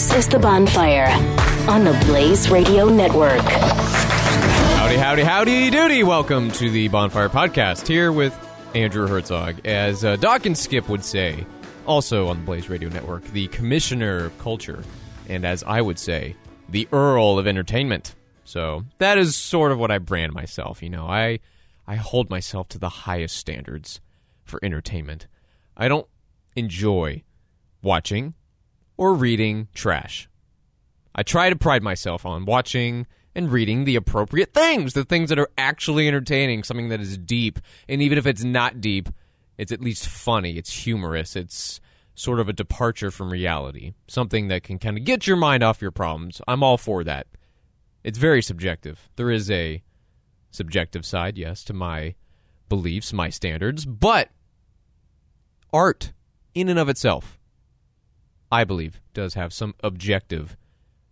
This is The Bonfire on the Blaze Radio Network. Howdy, howdy, howdy, doody. Welcome to the Bonfire Podcast here with Andrew Herzog. As uh, Doc and Skip would say, also on the Blaze Radio Network, the Commissioner of Culture, and as I would say, the Earl of Entertainment. So that is sort of what I brand myself. You know, I I hold myself to the highest standards for entertainment. I don't enjoy watching or reading trash. I try to pride myself on watching and reading the appropriate things, the things that are actually entertaining, something that is deep. And even if it's not deep, it's at least funny, it's humorous, it's sort of a departure from reality, something that can kind of get your mind off your problems. I'm all for that. It's very subjective. There is a subjective side, yes, to my beliefs, my standards, but art in and of itself I believe, does have some objective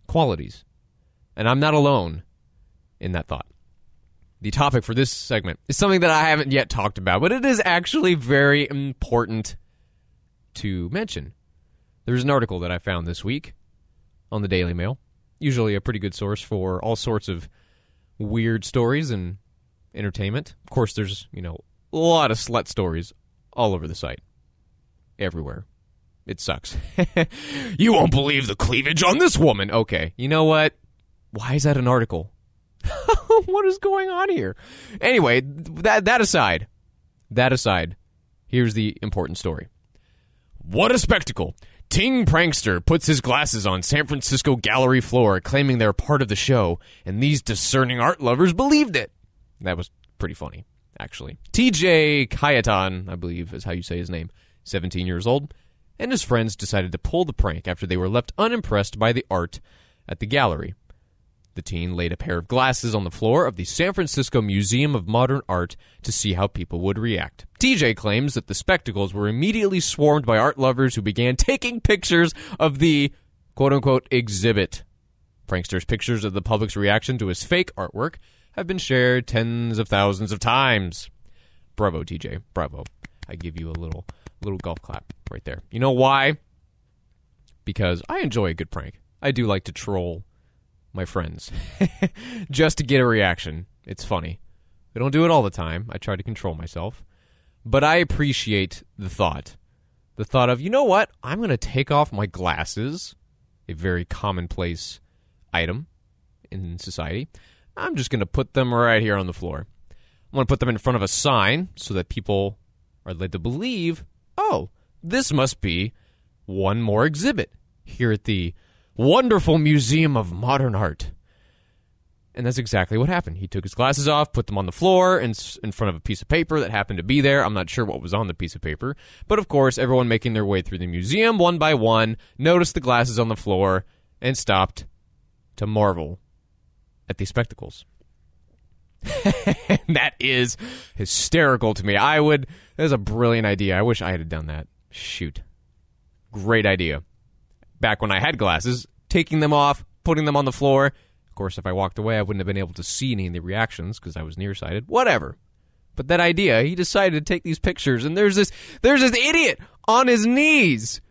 qualities. And I'm not alone in that thought. The topic for this segment is something that I haven't yet talked about, but it is actually very important to mention. There's an article that I found this week on the Daily Mail, usually a pretty good source for all sorts of weird stories and entertainment. Of course, there's, you know, a lot of slut stories all over the site, everywhere. It sucks. you won't believe the cleavage on this woman. Okay, you know what? Why is that an article? what is going on here? Anyway, that that aside, that aside, here's the important story. What a spectacle! Ting prankster puts his glasses on San Francisco gallery floor, claiming they're part of the show, and these discerning art lovers believed it. That was pretty funny, actually. TJ Khayatan, I believe is how you say his name, 17 years old, and his friends decided to pull the prank after they were left unimpressed by the art at the gallery. The teen laid a pair of glasses on the floor of the San Francisco Museum of Modern Art to see how people would react. TJ claims that the spectacles were immediately swarmed by art lovers who began taking pictures of the quote unquote exhibit. Prankster's pictures of the public's reaction to his fake artwork have been shared tens of thousands of times. Bravo, TJ. Bravo. I give you a little little golf clap right there. You know why? Because I enjoy a good prank. I do like to troll my friends just to get a reaction. It's funny. I don't do it all the time. I try to control myself. But I appreciate the thought. The thought of, you know what? I'm going to take off my glasses, a very commonplace item in society. I'm just going to put them right here on the floor. I'm going to put them in front of a sign so that people are led to believe this must be one more exhibit here at the wonderful Museum of Modern Art. And that's exactly what happened. He took his glasses off, put them on the floor in, in front of a piece of paper that happened to be there. I'm not sure what was on the piece of paper. But of course, everyone making their way through the museum one by one noticed the glasses on the floor and stopped to marvel at these spectacles. that is hysterical to me. I would. That is a brilliant idea. I wish I had done that. Shoot. Great idea. Back when I had glasses, taking them off, putting them on the floor. Of course, if I walked away, I wouldn't have been able to see any of the reactions because I was nearsighted. Whatever. But that idea, he decided to take these pictures, and there's this there's this idiot on his knees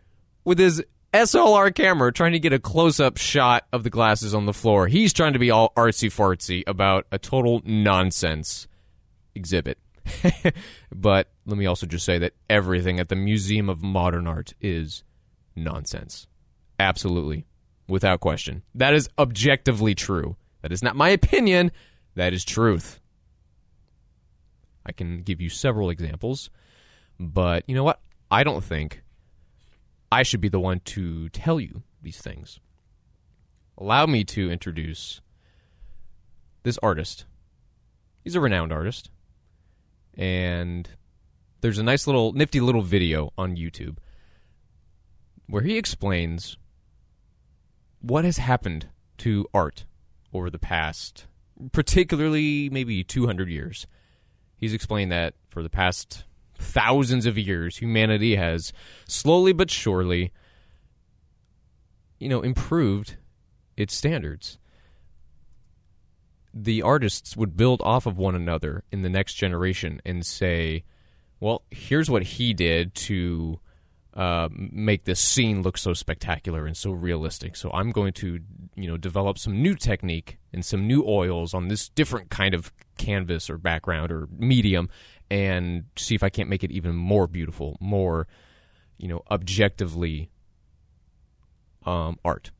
with his SLR camera trying to get a close up shot of the glasses on the floor. He's trying to be all artsy fartsy about a total nonsense exhibit. but let me also just say that everything at the Museum of Modern Art is nonsense. Absolutely. Without question. That is objectively true. That is not my opinion. That is truth. I can give you several examples. But you know what? I don't think I should be the one to tell you these things. Allow me to introduce this artist. He's a renowned artist. And there's a nice little, nifty little video on YouTube where he explains what has happened to art over the past, particularly maybe 200 years. He's explained that for the past thousands of years, humanity has slowly but surely, you know, improved its standards. The artists would build off of one another in the next generation and say, well, here's what he did to uh, make this scene look so spectacular and so realistic. So I'm going to, you know, develop some new technique and some new oils on this different kind of canvas or background or medium, and see if I can't make it even more beautiful, more, you know, objectively um, art.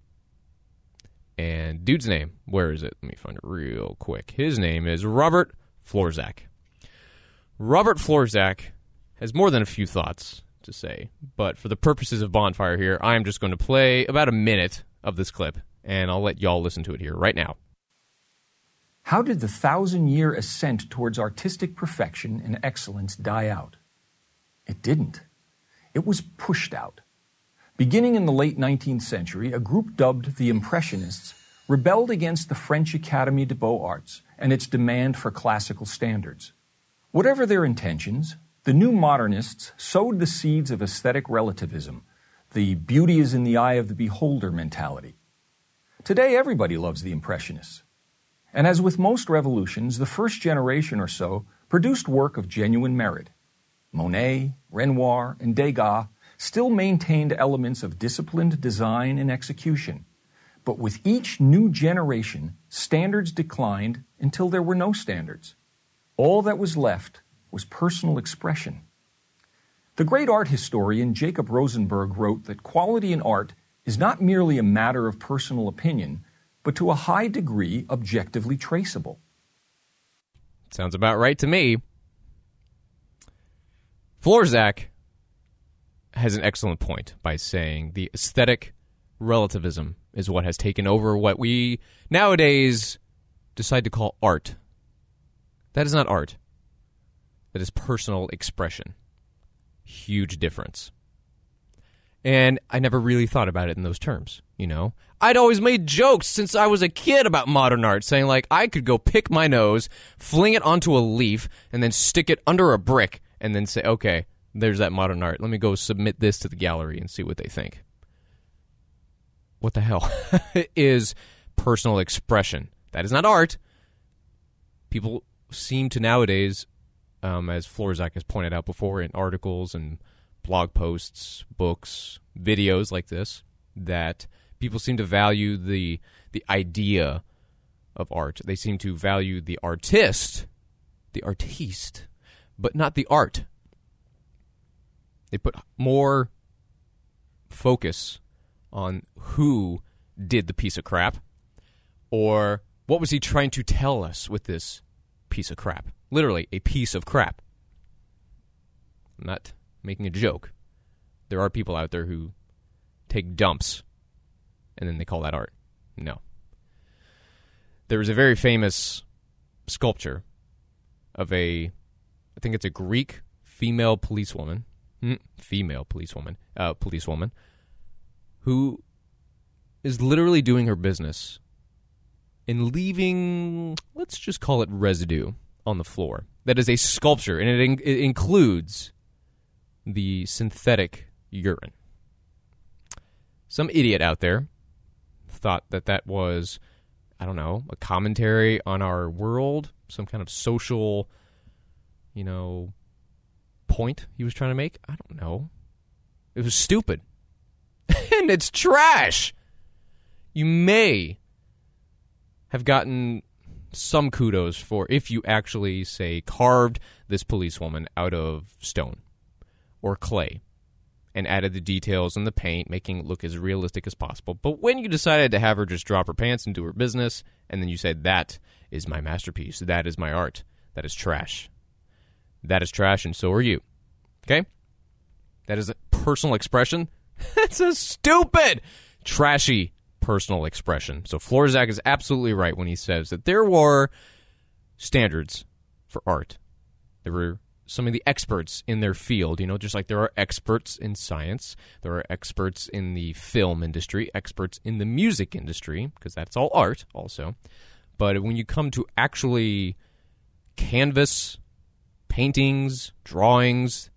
And dude's name, where is it? Let me find it real quick. His name is Robert Florczak. Robert Florczak has more than a few thoughts to say, but for the purposes of Bonfire here, I'm just going to play about a minute of this clip, and I'll let y'all listen to it here right now. How did the thousand year ascent towards artistic perfection and excellence die out? It didn't. It was pushed out. Beginning in the late 19th century, a group dubbed the Impressionists rebelled against the French Académie des Beaux-Arts and its demand for classical standards. Whatever their intentions, the new modernists sowed the seeds of aesthetic relativism, the beauty is in the eye of the beholder mentality. Today, everybody loves the Impressionists. And as with most revolutions, the first generation or so produced work of genuine merit. Monet, Renoir, and Degas still maintained elements of disciplined design and execution. But with each new generation, standards declined until there were no standards. All that was left was personal expression. The great art historian Jacob Rosenberg wrote that quality in art is not merely a matter of personal opinion, but to a high degree objectively traceable. Sounds about right to me. Florczak has an excellent point by saying the aesthetic relativism is what has taken over what we nowadays decide to call art. That is not art. That is personal expression. Huge difference. And I never really thought about it in those terms, you know? I'd always made jokes since I was a kid about modern art, saying, like, I could go pick my nose, fling it onto a leaf, and then stick it under a brick, and then say, okay, there's that modern art. Let me go submit this to the gallery and see what they think. What the hell is personal expression? That is not art. People seem to nowadays, um, as Florczak has pointed out before in articles and blog posts, books, videos like this, that people seem to value the the idea of art. They seem to value the artist, the artiste, but not the art. They put more focus on who did the piece of crap or what was he trying to tell us with this piece of crap. Literally, a piece of crap. I'm not making a joke. There are people out there who take dumps and then they call that art. No. There was a very famous sculpture of a, I think it's a Greek female policewoman, female policewoman, uh, policewoman, who is literally doing her business and leaving, let's just call it residue on the floor. That is a sculpture, and it, in- it includes the synthetic urine. Some idiot out there thought that that was, I don't know, a commentary on our world, some kind of social, you know, point he was trying to make. I don't know. It was stupid. and it's trash. You may have gotten some kudos for if you actually say carved this policewoman out of stone or clay and added the details and the paint, making it look as realistic as possible. But when you decided to have her just drop her pants and do her business, and then you said, That is my masterpiece, that is my art, that is trash. That is trash, and so are you. Okay? That is a personal expression. That's a stupid, trashy personal expression. So Florczak is absolutely right when he says that there were standards for art. There were some of the experts in their field, you know, just like there are experts in science, there are experts in the film industry, experts in the music industry, because that's all art also. But when you come to actually canvas, paintings, drawings,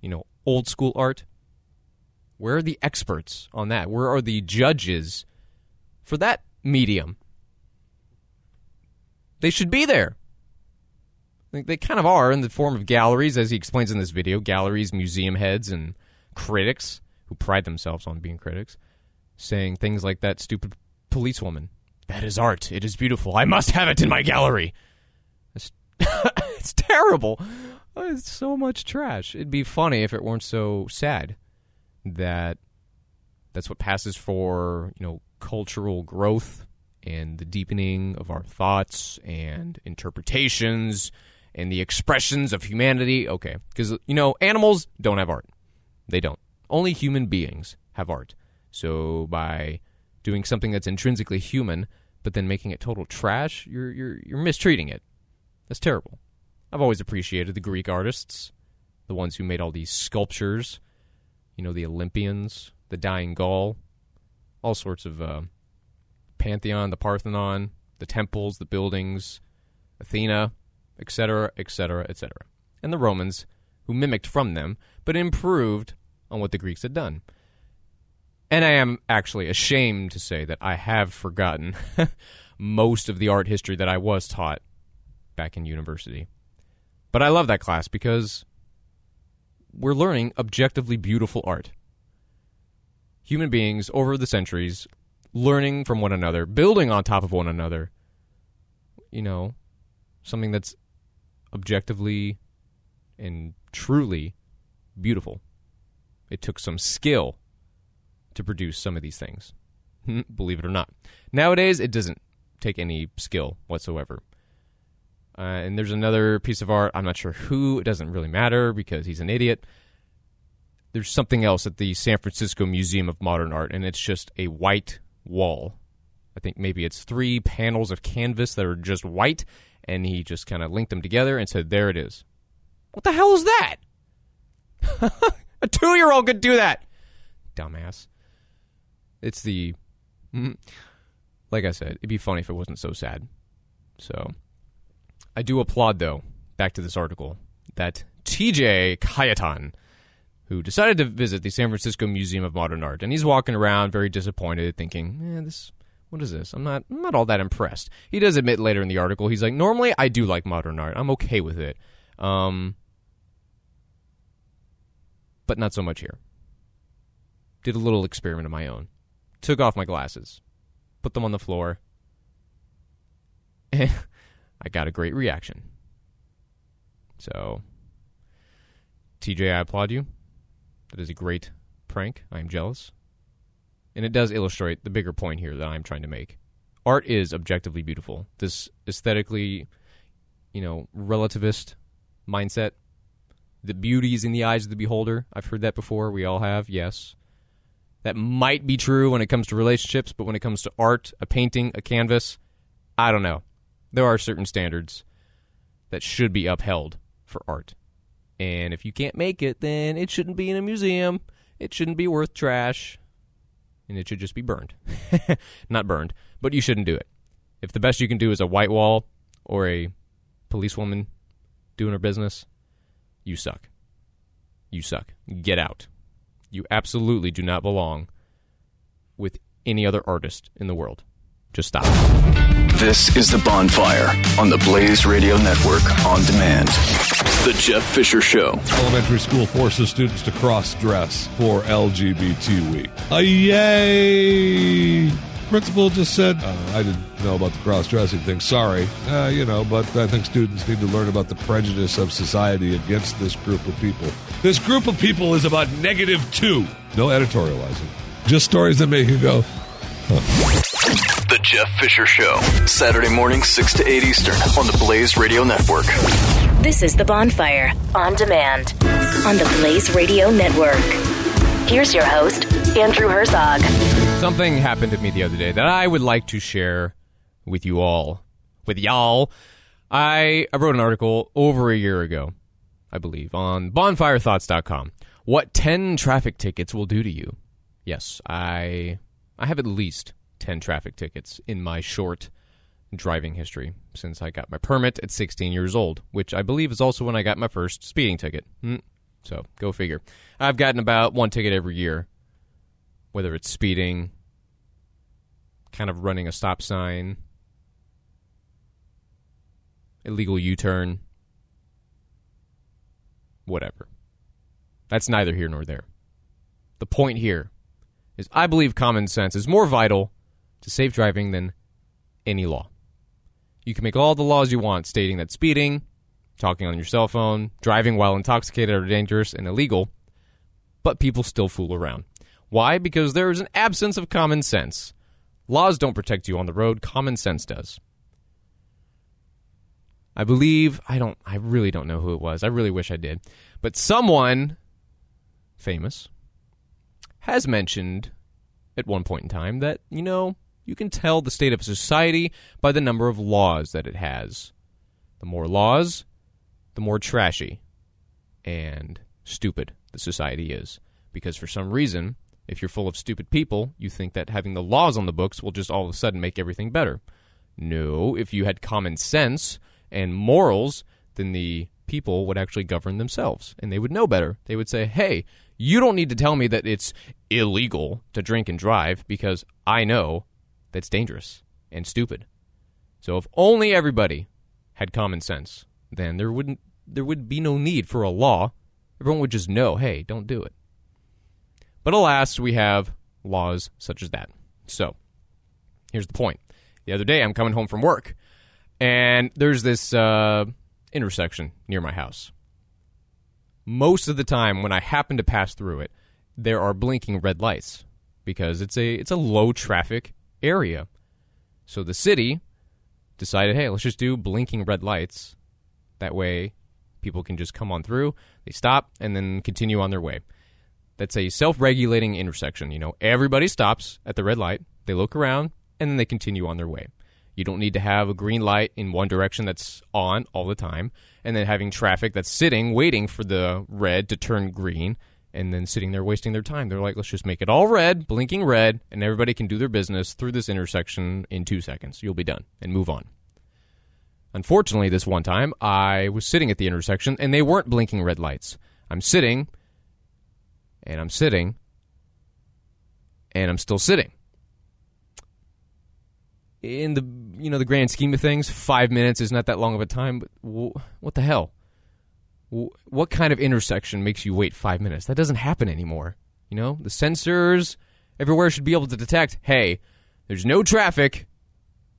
you know, old school art, where are the experts on that? Where are the judges for that medium? They should be there. They kind of are in the form of galleries, as he explains in this video galleries, museum heads, and critics who pride themselves on being critics, saying things like that stupid policewoman. That is art. It is beautiful. I must have it in my gallery. It's, terrible. Uh, it's so much trash. It'd be funny if it weren't so sad that that's what passes for, you know, cultural growth and the deepening of our thoughts and interpretations and the expressions of humanity. Okay, because you know animals don't have art; they don't. Only human beings have art. So by doing something that's intrinsically human, but then making it total trash, you're you're you're mistreating it. That's terrible. I've always appreciated the Greek artists, the ones who made all these sculptures. You know, the Olympians, the Dying Gaul, all sorts of uh, Pantheon, the Parthenon, the temples, the buildings, Athena, etc., etc., etc. And the Romans, who mimicked from them, but improved on what the Greeks had done. And I am actually ashamed to say that I have forgotten most of the art history that I was taught back in university. But I love that class because we're learning objectively beautiful art. Human beings over the centuries learning from one another, building on top of one another. You know, something that's objectively and truly beautiful. It took some skill to produce some of these things, believe it or not. Nowadays, it doesn't take any skill whatsoever. Uh, and there's another piece of art. I'm not sure who. It doesn't really matter because he's an idiot. There's something else at the San Francisco Museum of Modern Art, and it's just a white wall. I think maybe it's three panels of canvas that are just white, and he just kind of linked them together and said, "There it is." What the hell is that? a two-year-old could do that. Dumbass. It's the, mm, like I said, it'd be funny if it wasn't so sad. So, I do applaud though. Back to this article that T.J. Khayatan, who decided to visit the San Francisco Museum of Modern Art, and he's walking around very disappointed, thinking, "Eh, this what is this? I'm not I'm not all that impressed. He does admit later in the article, he's like, normally I do like modern art. I'm okay with it. Um, but not so much here. Did a little experiment of my own. Took off my glasses, put them on the floor, I got a great reaction. So, TJ, I applaud you. That is a great prank. I am jealous. And it does illustrate the bigger point here that I'm trying to make. Art is objectively beautiful. This aesthetically, you know, relativist mindset. The beauty is in the eyes of the beholder. I've heard that before. We all have, yes. That might be true when it comes to relationships, but when it comes to art, a painting, a canvas, I don't know. There are certain standards that should be upheld for art. And if you can't make it, then it shouldn't be in a museum. It shouldn't be worth trash and it should just be burned. Not burned, but you shouldn't do it. If the best you can do is a white wall or a policewoman doing her business, you suck. You suck. Get out. You absolutely do not belong with any other artist in the world. Just stop. This is The Bonfire on the Blaze Radio Network on demand. The Jeff Fisher Show. Elementary school forces students to cross dress for LGBT week. Uh, yay! Principal just said, uh, I didn't know about the cross dressing thing. Sorry. Uh, you know, but I think students need to learn about the prejudice of society against this group of people. This group of people is about negative two. No editorializing. Just stories that make you go, The Jeff Fisher Show. Saturday morning, 6 to 8 Eastern on the Blaze Radio Network. This is The Bonfire on demand on the Blaze Radio Network. Here's your host, Andrew Herzog. Something happened to me the other day that I would like to share with you all. With y'all. I, I wrote an article over a year ago, I believe, on bonfirethoughts.com. What 10 traffic tickets will do to you. Yes, I I have at least 10 traffic tickets in my short driving history since I got my permit at 16 years old, which I believe is also when I got my first speeding ticket. Hmm. So, go figure. I've gotten about one ticket every year whether it's speeding, kind of running a stop sign, illegal U turn, whatever. That's neither here nor there. The point here is I believe common sense is more vital to safe driving than any law. You can make all the laws you want stating that speeding, talking on your cell phone, driving while intoxicated are dangerous and illegal, but people still fool around. Why? Because there is an absence of common sense. Laws don't protect you on the road, common sense does. I believe, I don't, I really don't know who it was. I really wish I did. But someone famous has mentioned at one point in time that, you know, you can tell the state of a society by the number of laws that it has. The more laws, the more trashy and stupid the society is. Because for some reason, if you're full of stupid people, you think that having the laws on the books will just all of a sudden make everything better. No, if you had common sense and morals, then the people would actually govern themselves and they would know better. They would say, hey, you don't need to tell me that it's illegal to drink and drive because I know that's dangerous and stupid. So if only everybody had common sense, then there wouldn't there would be no need for a law. Everyone would just know, hey, don't do it. But alas, we have laws such as that. So, here's the point. The other day, I'm coming home from work, and there's this uh, intersection near my house. Most of the time, when I happen to pass through it, there are blinking red lights because it's a it's a low traffic area. So the city decided, hey, let's just do blinking red lights. That way, people can just come on through. They stop and then continue on their way that's a self-regulating intersection. You know, everybody stops at the red light, they look around, and then they continue on their way. You don't need to have a green light in one direction that's on all the time, and then having traffic that's sitting waiting for the red to turn green, and then sitting there wasting their time. They're like, let's just make it all red, blinking red, and everybody can do their business through this intersection in two seconds. You'll be done and move on. Unfortunately, this one time, I was sitting at the intersection and they weren't blinking red lights. I'm sitting and I'm sitting, and I'm still sitting. In the you know the grand scheme of things, five minutes is not that long of a time. But what the hell? What kind of intersection makes you wait five minutes? That doesn't happen anymore. You know the sensors everywhere should be able to detect. Hey, there's no traffic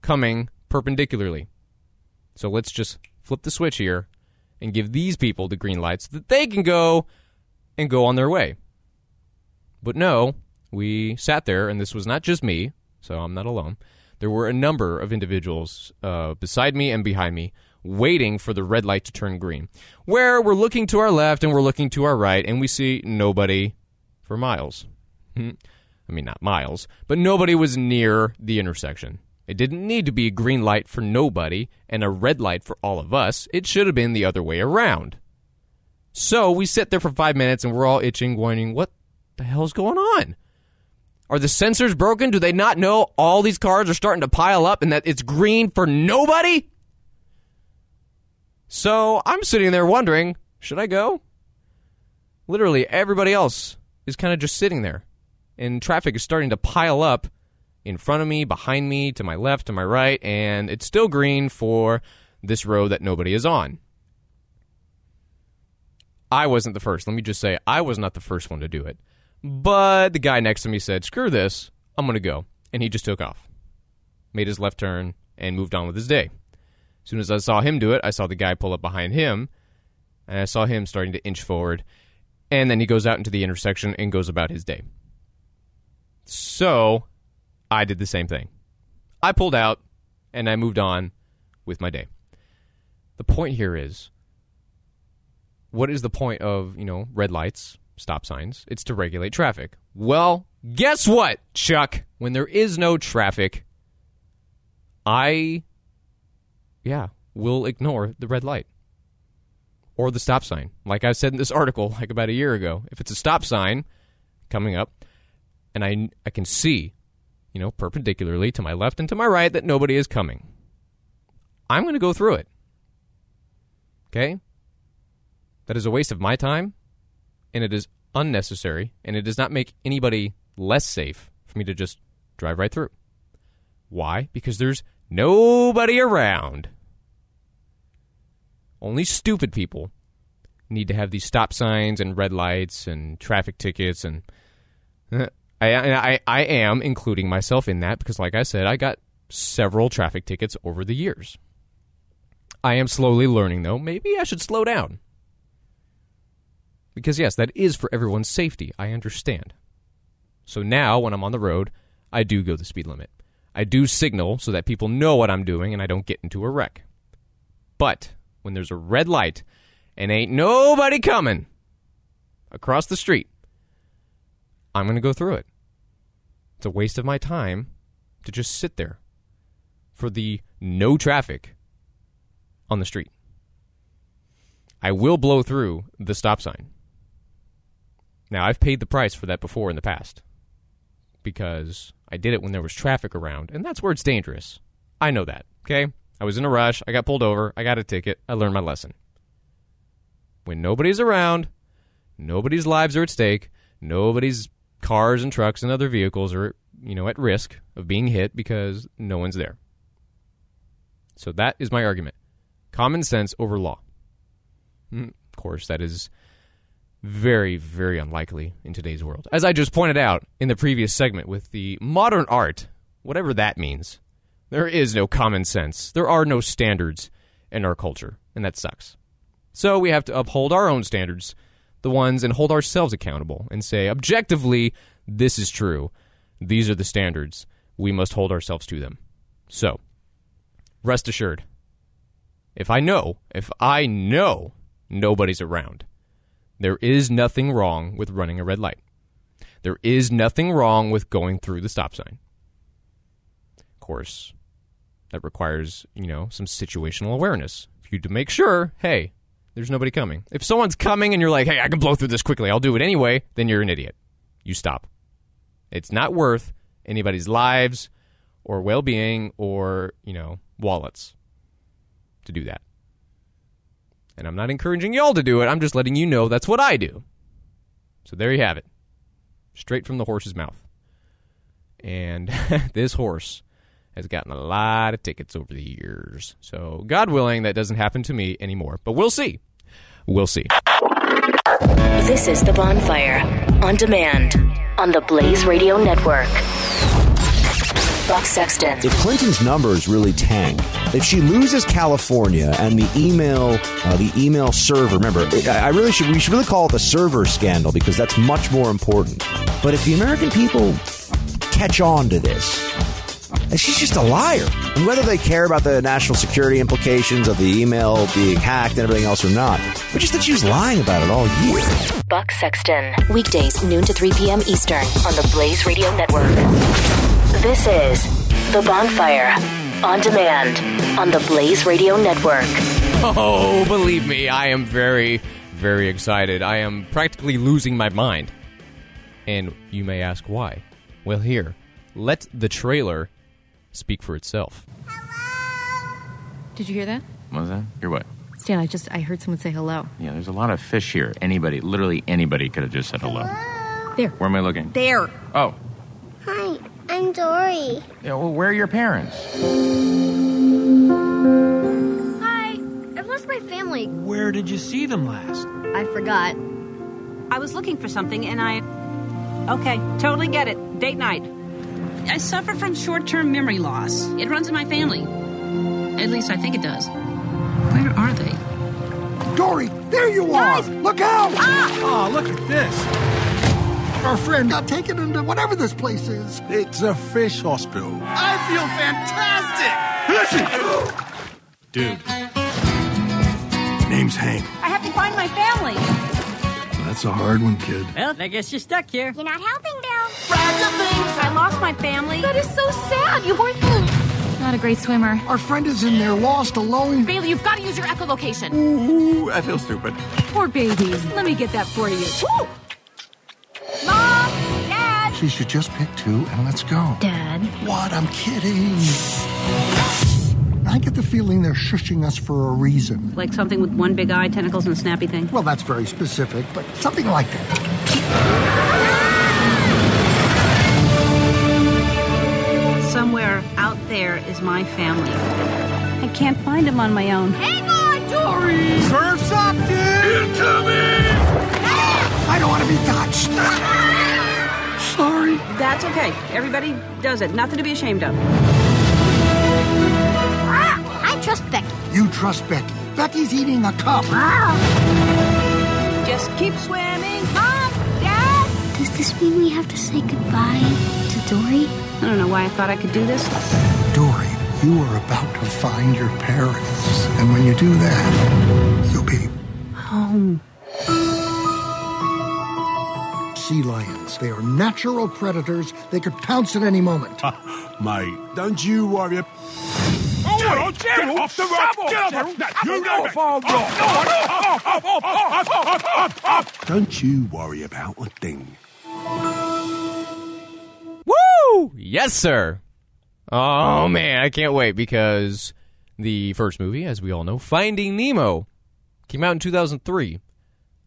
coming perpendicularly. So let's just flip the switch here and give these people the green lights so that they can go and go on their way. But no, we sat there, and this was not just me, so I'm not alone. There were a number of individuals uh, beside me and behind me waiting for the red light to turn green, where we're looking to our left and we're looking to our right, and we see nobody for miles. Hmm. I mean, not miles, but nobody was near the intersection. It didn't need to be a green light for nobody and a red light for all of us. It should have been the other way around. So we sit there for five minutes and we're all itching, wondering what the hell's going on? Are the sensors broken? Do they not know all these cars are starting to pile up and that it's green for nobody? So I'm sitting there wondering, should I go? Literally, everybody else is kind of just sitting there, and traffic is starting to pile up in front of me, behind me, to my left, to my right, and it's still green for this road that nobody is on. I wasn't the first. Let me just say, I was not the first one to do it. But the guy next to me said, screw this, I'm going to go. And he just took off, made his left turn, and moved on with his day. As soon as I saw him do it, I saw the guy pull up behind him, and I saw him starting to inch forward. And then he goes out into the intersection and goes about his day. So I did the same thing. I pulled out and I moved on with my day. The point here is what is the point of, you know, red lights, stop signs. It's to regulate traffic. Well, guess what, Chuck? When there is no traffic, I, yeah, will ignore the red light or the stop sign. Like I said in this article, like about a year ago, if it's a stop sign coming up, and I I can see, you know, perpendicularly to my left and to my right that nobody is coming, I'm going to go through it. Okay, that is a waste of my time, and it is unnecessary, and it does not make anybody less safe for me to just drive right through. Why? Because there's nobody around. Only stupid people need to have these stop signs and red lights and traffic tickets and I, I I am including myself in that because like I said I got several traffic tickets over the years. I am slowly learning though maybe I should slow down. Because yes, that is for everyone's safety. I understand. So now when I'm on the road, I do go the speed limit. I do signal so that people know what I'm doing and I don't get into a wreck. But when there's a red light and ain't nobody coming across the street, I'm going to go through it. It's a waste of my time to just sit there for the no traffic on the street. I will blow through the stop sign. Now, I've paid the price for that before in the past because I did it when there was traffic around, and that's where it's dangerous. I know that, okay? I was in a rush. I got pulled over. I got a ticket. I learned my lesson. When nobody's around, nobody's lives are at stake, nobody's cars and trucks and other vehicles are, you know, at risk of being hit because no one's there. So that is my argument. Common sense over law. Mm, of course, that is very, very unlikely in today's world. As I just pointed out in the previous segment with the modern art, whatever that means, there is no common sense. There are no standards in our culture, and that sucks. So we have to uphold our own standards, the ones, and hold ourselves accountable and say, objectively, this is true. These are the standards. We must hold ourselves to them. So, rest assured, if I know, if I know nobody's around, there is nothing wrong with running a red light. There is nothing wrong with going through the stop sign. Of course, that requires, you know, some situational awareness for you to make sure, hey, there's nobody coming. If someone's coming and you're like, hey, I can blow through this quickly, I'll do it anyway, then you're an idiot. You stop. It's not worth anybody's lives or well being or, you know, wallets to do that. And I'm not encouraging y'all to do it. I'm just letting you know that's what I do. So there you have it. Straight from the horse's mouth. And this horse has gotten a lot of tickets over the years. So, God willing, that doesn't happen to me anymore. But we'll see. We'll see. This is The Bonfire on demand on the Blaze Radio Network. Buck Sexton. If Clinton's numbers really tank, if she loses California and the email, uh, the email server, remember, I I really should we should really call it the server scandal because that's much more important. But if the American people catch on to this, and she's just a liar. And whether they care about the national security implications of the email being hacked and everything else or not, but just that she was lying about it all year. Buck Sexton. Weekdays, noon to 3 p.m. Eastern on the Blaze Radio Network. This is The Bonfire on demand on the Blaze Radio Network. Oh, believe me, I am very, very excited. I am practically losing my mind. And you may ask why. Well, here, let the trailer speak for itself. Hello? Did you hear that? What was that? Hear what? Stan, I just I heard someone say hello. Yeah, there's a lot of fish here. Anybody, literally anybody, could have just said hello. There. Where am I looking? There. Oh, Hi, I'm Dory. yeah. Well, where are your parents? Hi, I've lost my family. Where did you see them last? I forgot. I was looking for something and I. Okay, totally get it. Date night. I suffer from short term memory loss. It runs in my family. At least I think it does. Where are they? Dory, there you are! Look out! Ah! Oh, look at this. Our friend got taken into whatever this place is. It's a fish hospital. I feel fantastic! Listen! Dude. Name's Hank. I have to find my family. That's a hard one, kid. Well, I guess you're stuck here. You're not helping, Bill. I lost my family. That is so sad. You weren't not a great swimmer. Our friend is in there, lost, alone. Bailey, you've got to use your echolocation. Ooh, I feel stupid. Poor babies. Let me get that for you. Woo! Mom, Dad. She should just pick two and let's go. Dad. What? I'm kidding. I get the feeling they're shushing us for a reason. Like something with one big eye, tentacles, and a snappy thing. Well, that's very specific, but something like that. Somewhere out there is my family. I can't find them on my own. Hang on, Dory! Surf's up, dude! Incoming! I don't want to be touched. Sorry. That's okay. Everybody does it. Nothing to be ashamed of. Ah, I trust Becky. You trust Becky. Becky's eating a cup. Just keep swimming. Mom, Dad. Does this mean we have to say goodbye to Dory? I don't know why I thought I could do this. Dory, you are about to find your parents. And when you do that, you'll be Home. Sea lions. They are natural predators. They could pounce at any moment. Mate, don't you worry. Gerald, Gerald, off the shove rock, off, Gerald. Gerald. You you know know if I'm. Don't you worry about a thing. Woo! Yes, sir. Oh man, I can't wait because the first movie, as we all know, Finding Nemo, came out in 2003.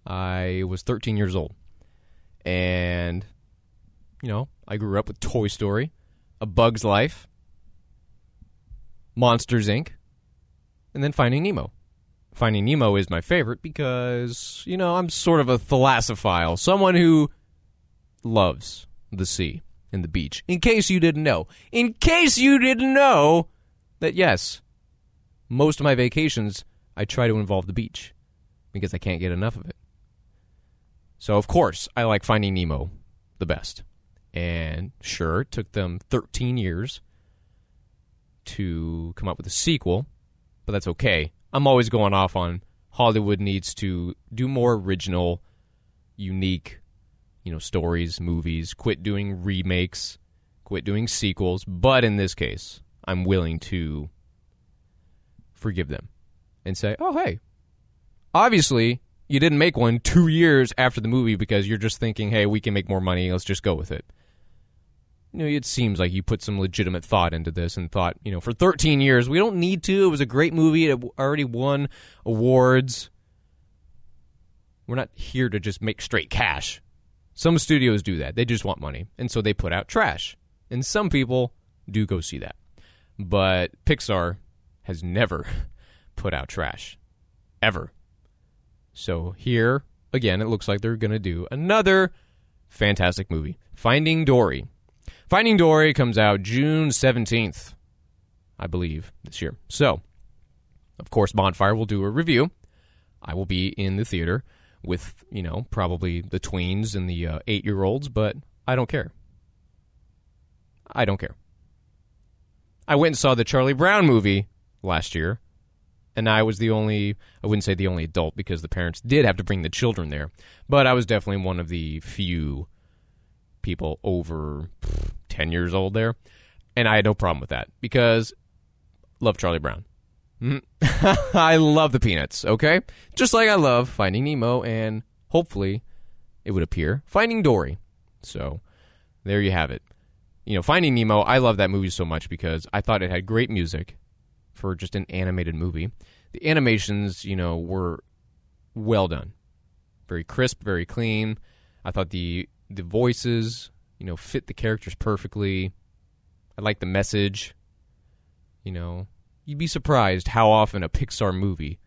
I was 13 years old. And you know, I grew up with Toy Story, A Bug's Life, Monsters Inc., and then Finding Nemo. Finding Nemo is my favorite because, you know, I'm sort of a thalassophile, someone who loves the sea and the beach. In case you didn't know. In case you didn't know that, yes, most of my vacations, I try to involve the beach because I can't get enough of it. So, of course, I like Finding Nemo the best. And sure, it took them 13 years to come up with a sequel, but that's okay. I'm always going off on Hollywood needs to do more original, unique, you know, stories, movies, quit doing remakes, quit doing sequels, but in this case, I'm willing to forgive them and say, "Oh, hey, obviously you didn't make one 2 years after the movie because you're just thinking, "Hey, we can make more money, let's just go with it." you know, it seems like you put some legitimate thought into this and thought, you know, for 13 years, we don't need to. It was a great movie. It already won awards. We're not here to just make straight cash. Some studios do that. They just want money. And so they put out trash. And some people do go see that. But Pixar has never put out trash. Ever. So here, again, it looks like they're going to do another fantastic movie Finding Dory. Finding Dory comes out June 17th, I believe, this year. So, of course, Bonfire will do a review. I will be in the theater with, you know, probably the tweens and the uh, eight year olds, but I don't care. I don't care. I went and saw the Charlie Brown movie last year, and I was the only, I wouldn't say the only adult because the parents did have to bring the children there, but I was definitely one of the few people over 10 years old there. And I had no problem with that because love Charlie Brown. Mhm. I love the Peanuts, okay? Just like I love Finding Nemo and hopefully it would appear Finding Dory. So there you have it. You know, Finding Nemo, I love that movie so much because I thought it had great music for just an animated movie. The animations, you know, were well done. Very crisp, very clean. I thought the the voices, you know, fit the characters perfectly. I like the message. You know, you'd be surprised how often a Pixar movie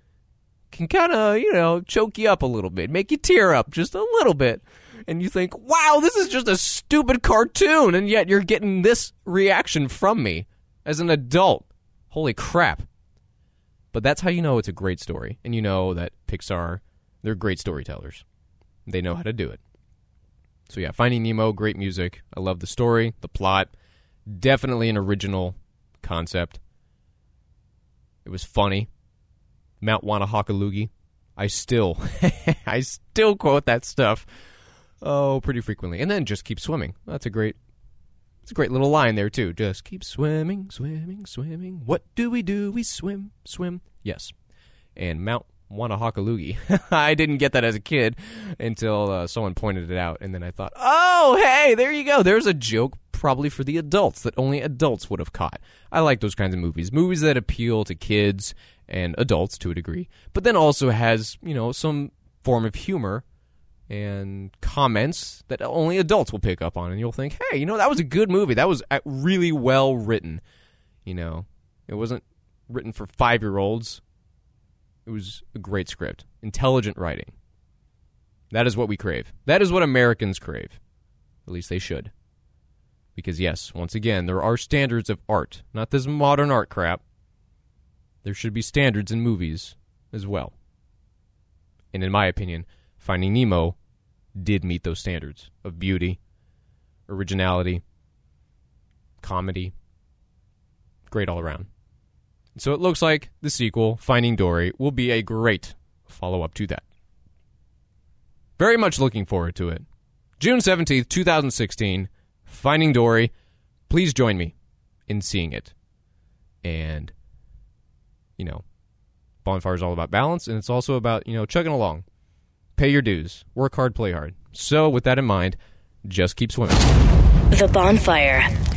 can kind of, you know, choke you up a little bit, make you tear up just a little bit. And you think, wow, this is just a stupid cartoon. And yet you're getting this reaction from me as an adult. Holy crap. But that's how you know it's a great story. And you know that Pixar, they're great storytellers. They know how to do it. So yeah, Finding Nemo, great music. I love the story, the plot. Definitely an original concept. It was funny. Mount Wannahockaloogie. I still, I still quote that stuff. Oh, pretty frequently. And then just keep swimming. That's a great it's a great little line there too. Just keep swimming, swimming, swimming. What do we do? We swim, swim. Yes. And Mount Wannahockaloogie. I didn't get that as a kid until uh, someone pointed it out, and then I thought, "Oh, hey, there you go. There's a joke probably for the adults that only adults would have caught." I like those kinds of movies, movies that appeal to kids and adults to a degree, but then also has you know some form of humor and comments that only adults will pick up on, and you'll think, "Hey, you know, that was a good movie. That was uh, really well written." You know, it wasn't written for five year olds. It was a great script, intelligent writing. That is what we crave. That is what Americans crave. At least they should. Because, yes, once again, there are standards of art, not this modern art crap. There should be standards in movies as well. And in my opinion, Finding Nemo did meet those standards of beauty, originality, comedy. Great all around. So it looks like the sequel, Finding Dory, will be a great follow up to that. Very much looking forward to it. June 17th, 2016, Finding Dory. Please join me in seeing it. And, you know, Bonfire is all about balance, and it's also about, you know, chugging along. Pay your dues, work hard, play hard. So, with that in mind, just keep swimming. The Bonfire,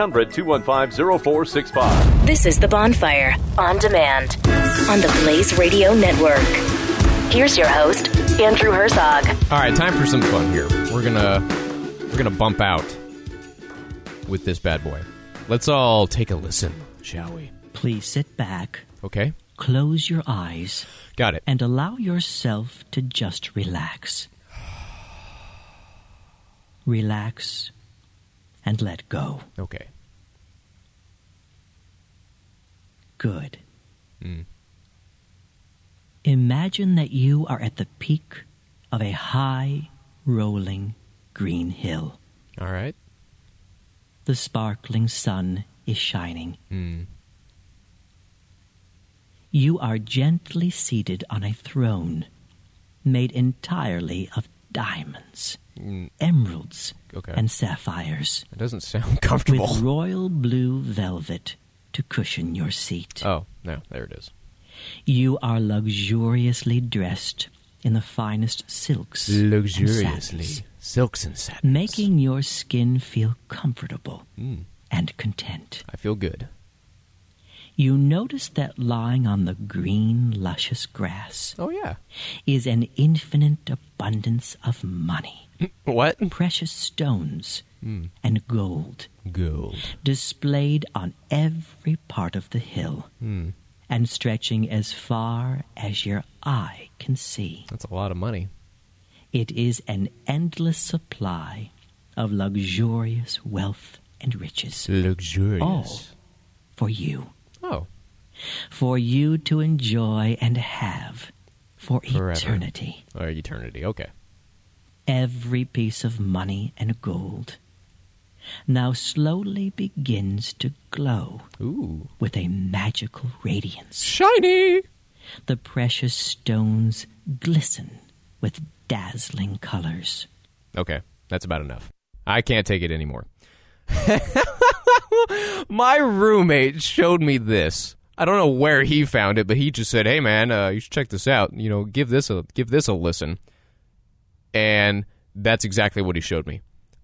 215 0465. This is The Bonfire, on demand, on the Blaze Radio Network. Here's your host, Andrew Herzog. All right, time for some fun here. We're gonna we're gonna bump out with this bad boy. Let's all take a listen, shall we? Please sit back. Okay. Close your eyes. Got it. And allow yourself to just relax. Relax and let go. Okay. Good. Mm. Imagine that you are at the peak of a high, rolling green hill. All right. The sparkling sun is shining. Mm. You are gently seated on a throne made entirely of diamonds, Mm. emeralds, Okay. and sapphires. It doesn't sound comfortable. With royal blue velvet to cushion your seat. Oh, no, there it is. You are luxuriously dressed in the finest silks. and Luxuriously. satins, Silks and satins. Making your skin feel comfortable Mm. and content. I feel good. You notice that lying on the green, luscious grass Oh, yeah. is an infinite abundance of money. What? Precious stones Mm. and gold Gold. displayed on every part of the hill Mm. and stretching as far as your eye can see. That's a lot of money. It is an endless supply of luxurious wealth and riches. Luxurious. All for you. Oh. For you to enjoy and have for Forever. eternity. Or eternity. Okay. Every piece of money and gold now slowly begins to glow Ooh. with a magical radiance. Shiny! The precious stones glisten with dazzling colors. Okay. That's about enough. I can't take it anymore. My roommate showed me this. I don't know where he found it, but he just said, "Hey, man, uh, you should check this out. You know, give this a give this a listen." And that's exactly what he showed me.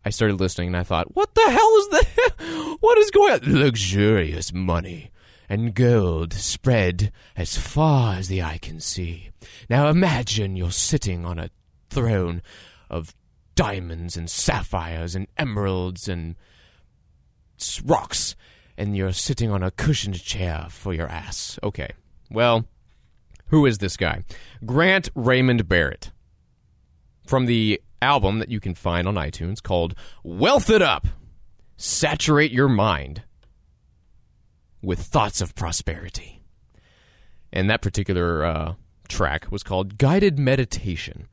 I started listening, and I thought, "What the hell is that? What is going on? Luxurious money and gold spread as far as the eye can see. Now imagine you're sitting on a throne of diamonds and sapphires and emeralds and rocks, and you're sitting on a cushioned chair for your ass. Okay, well, who is this guy? Grant Raymond Barrett from the album that you can find on iTunes called Wealth It Up. Saturate your mind with thoughts of prosperity. And that particular uh, track was called Guided Meditation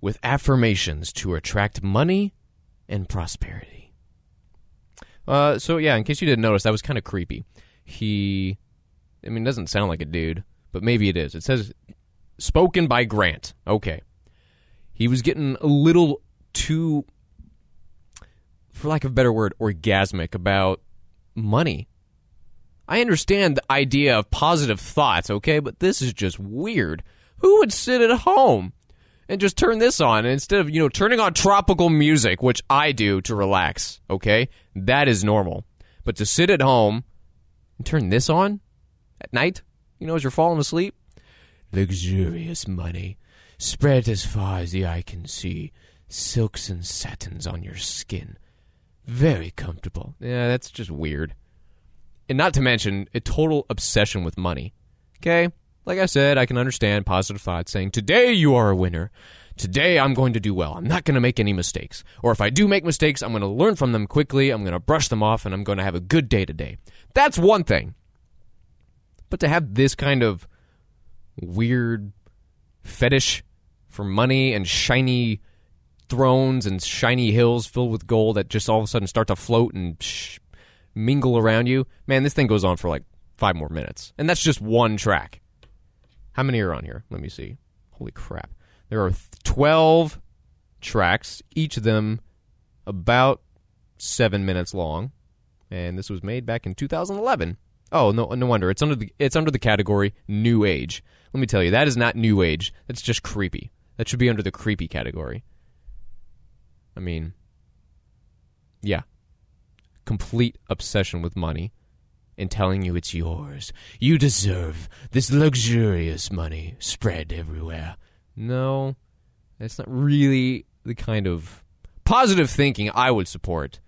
with affirmations to attract money and prosperity. Uh, so, yeah, in case you didn't notice, that was kind of creepy. He, I mean, doesn't sound like a dude, but maybe it is. It says spoken by Grant. Okay. He was getting a little too, for lack of a better word, orgasmic about money. I understand the idea of positive thoughts, okay, but this is just weird. Who would sit at home and just turn this on instead of, you know, turning on tropical music, which I do to relax, okay? That is normal. But to sit at home and turn this on at night, you know, as you're falling asleep, luxurious money spread as far as the eye can see, silks and satins on your skin. Very comfortable. Yeah, that's just weird. And not to mention a total obsession with money. Okay? Like I said, I can understand positive thoughts saying, Today you are a winner. Today I'm going to do well. I'm not going to make any mistakes. Or if I do make mistakes, I'm going to learn from them quickly. I'm going to brush them off and I'm going to have a good day today. That's one thing. But to have this kind of weird fetish for money and shiny thrones and shiny hills filled with gold that just all of a sudden start to float and sh- mingle around you. Man, this thing goes on for like five more minutes. And that's just one track. How many are on here? Let me see. Holy crap. There are 12 tracks, each of them about seven minutes long. And this was made back in 2011. Oh no, no wonder it's under the it's under the category new age. Let me tell you, that is not new age. That's just creepy. That should be under the creepy category. I mean, yeah, complete obsession with money and telling you it's yours. You deserve this luxurious money spread everywhere. No, that's not really the kind of positive thinking I would support.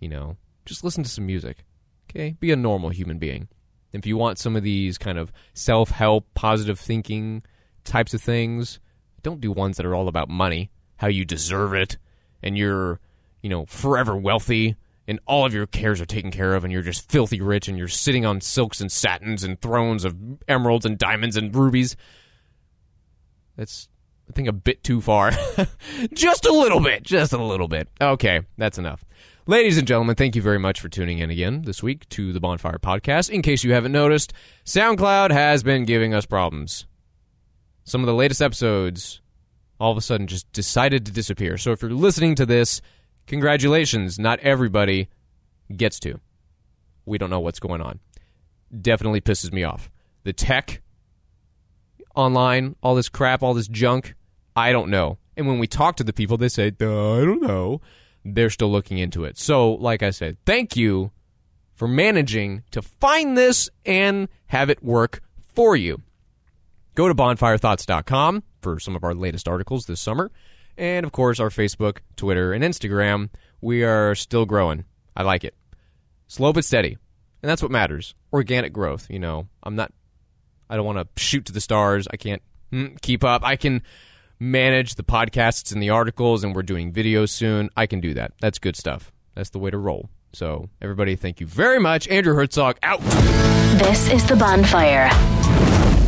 You know, just listen to some music. Okay? Be a normal human being. If you want some of these kind of self help, positive thinking types of things, don't do ones that are all about money, how you deserve it, and you're, you know, forever wealthy, and all of your cares are taken care of, and you're just filthy rich, and you're sitting on silks and satins and thrones of emeralds and diamonds and rubies. That's, I think, a bit too far. just a little bit. Just a little bit. Okay, that's enough. Ladies and gentlemen, thank you very much for tuning in again this week to the Bonfire Podcast. In case you haven't noticed, SoundCloud has been giving us problems. Some of the latest episodes all of a sudden just decided to disappear. So if you're listening to this, congratulations. Not everybody gets to. We don't know what's going on. Definitely pisses me off. The tech online, all this crap, all this junk, I don't know. And when we talk to the people, they say, I don't know they're still looking into it. So, like I said, thank you for managing to find this and have it work for you. Go to bonfirethoughts.com for some of our latest articles this summer. And of course, our Facebook, Twitter, and Instagram. We are still growing. I like it. Slow but steady. And that's what matters. Organic growth. You know, I'm not, I don't want to shoot to the stars. I can't hmm, keep up. I can manage the podcasts and the articles, and we're doing videos soon. I can do that. That's good stuff. That's the way to roll. So, everybody, thank you very much. Andrew Herzog out. This is The Bonfire